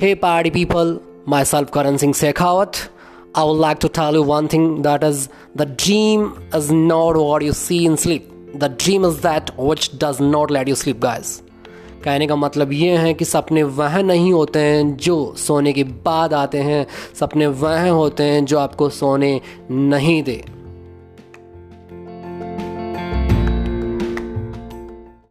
Hey party people, myself Karan Singh Sekhawat. I would like to tell you one thing that is the dream is not what you see in sleep. The dream is that which does not let you sleep guys. कहने का मतलब ये है कि सपने वह नहीं होते हैं जो सोने के बाद आते हैं सपने वह होते हैं जो आपको सोने नहीं दे